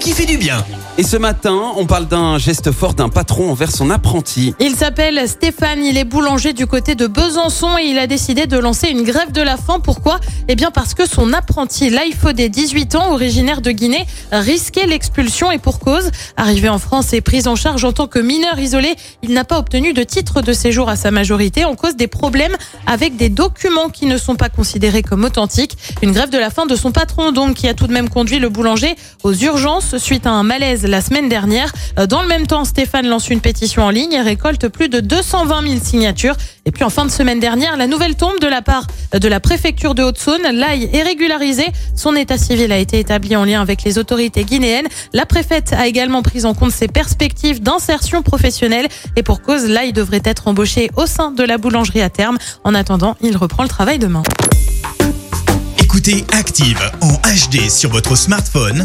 Qui fait du bien Et ce matin, on parle d'un geste fort d'un patron envers son apprenti. Il s'appelle Stéphane, il est boulanger du côté de Besançon et il a décidé de lancer une grève de la faim. Pourquoi? Eh bien parce que son apprenti, des 18 ans, originaire de Guinée, risquait l'expulsion et pour cause. Arrivé en France et pris en charge en tant que mineur isolé, il n'a pas obtenu de titre de séjour à sa majorité en cause des problèmes avec des documents qui ne sont pas considérés comme authentiques. Une grève de la faim de son patron donc qui a tout de même conduit le boulanger aux urgences suite à un malaise la semaine dernière. Dans le même temps, Stéphane lance une pétition en ligne et récolte plus de 220 000 signatures. Et puis en fin de semaine dernière, la nouvelle tombe de la part de la préfecture de Haute-Saône. L'ail est régularisé. Son état civil a été établi en lien avec les autorités guinéennes. La préfète a également pris en compte ses perspectives d'insertion professionnelle. Et pour cause, l'ail devrait être embauché au sein de la boulangerie à terme. En attendant, il reprend le travail demain. Écoutez Active en HD sur votre smartphone,